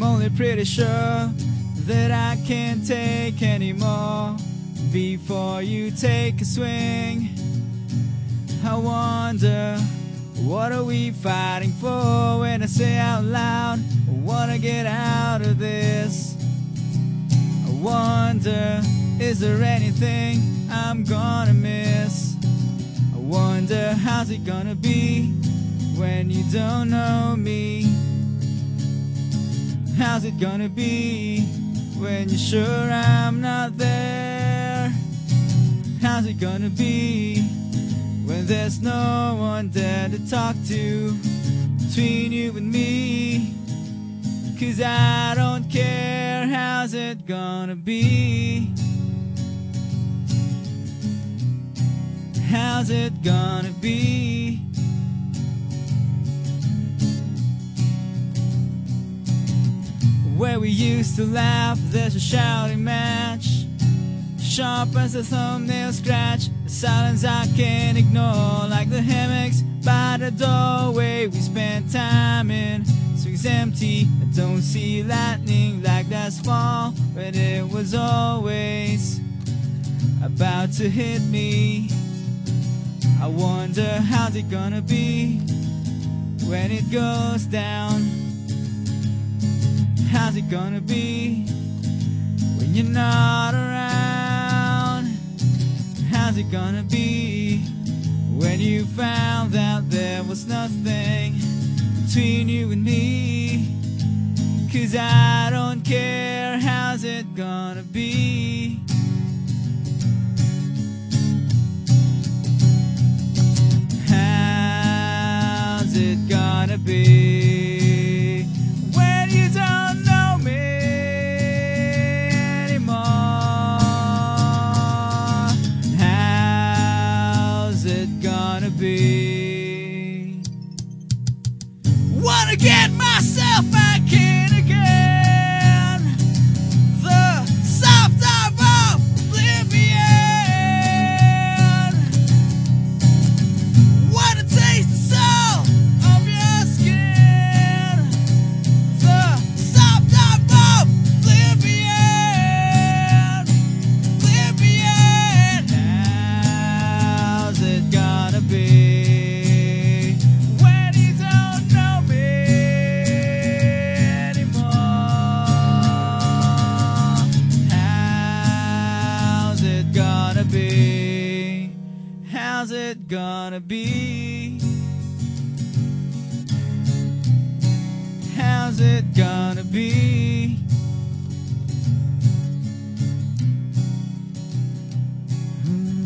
I'm only pretty sure that I can't take anymore before you take a swing. I wonder what are we fighting for when I say out loud I wanna get out of this. Wonder is there anything I'm gonna miss? I wonder how's it gonna be when you don't know me? How's it gonna be when you're sure I'm not there? How's it gonna be when there's no one there to talk to between you and me? Cause I don't it gonna be? How's it gonna be? Where we used to laugh, there's a shouting match. Sharp as a thumbnail scratch, a silence I can't ignore. Like the hammocks by the doorway we spent time in. Swings empty, I don't see lightning like that's fall, but it was always about to hit me. I wonder how's it gonna be when it goes down. How's it gonna be when you're not around? How's it gonna be when you found out there was nothing between you and me? Cause I be when you don't know me anymore? How's it gonna be? Wanna get myself How's it gonna be? How's it gonna be? Hmm.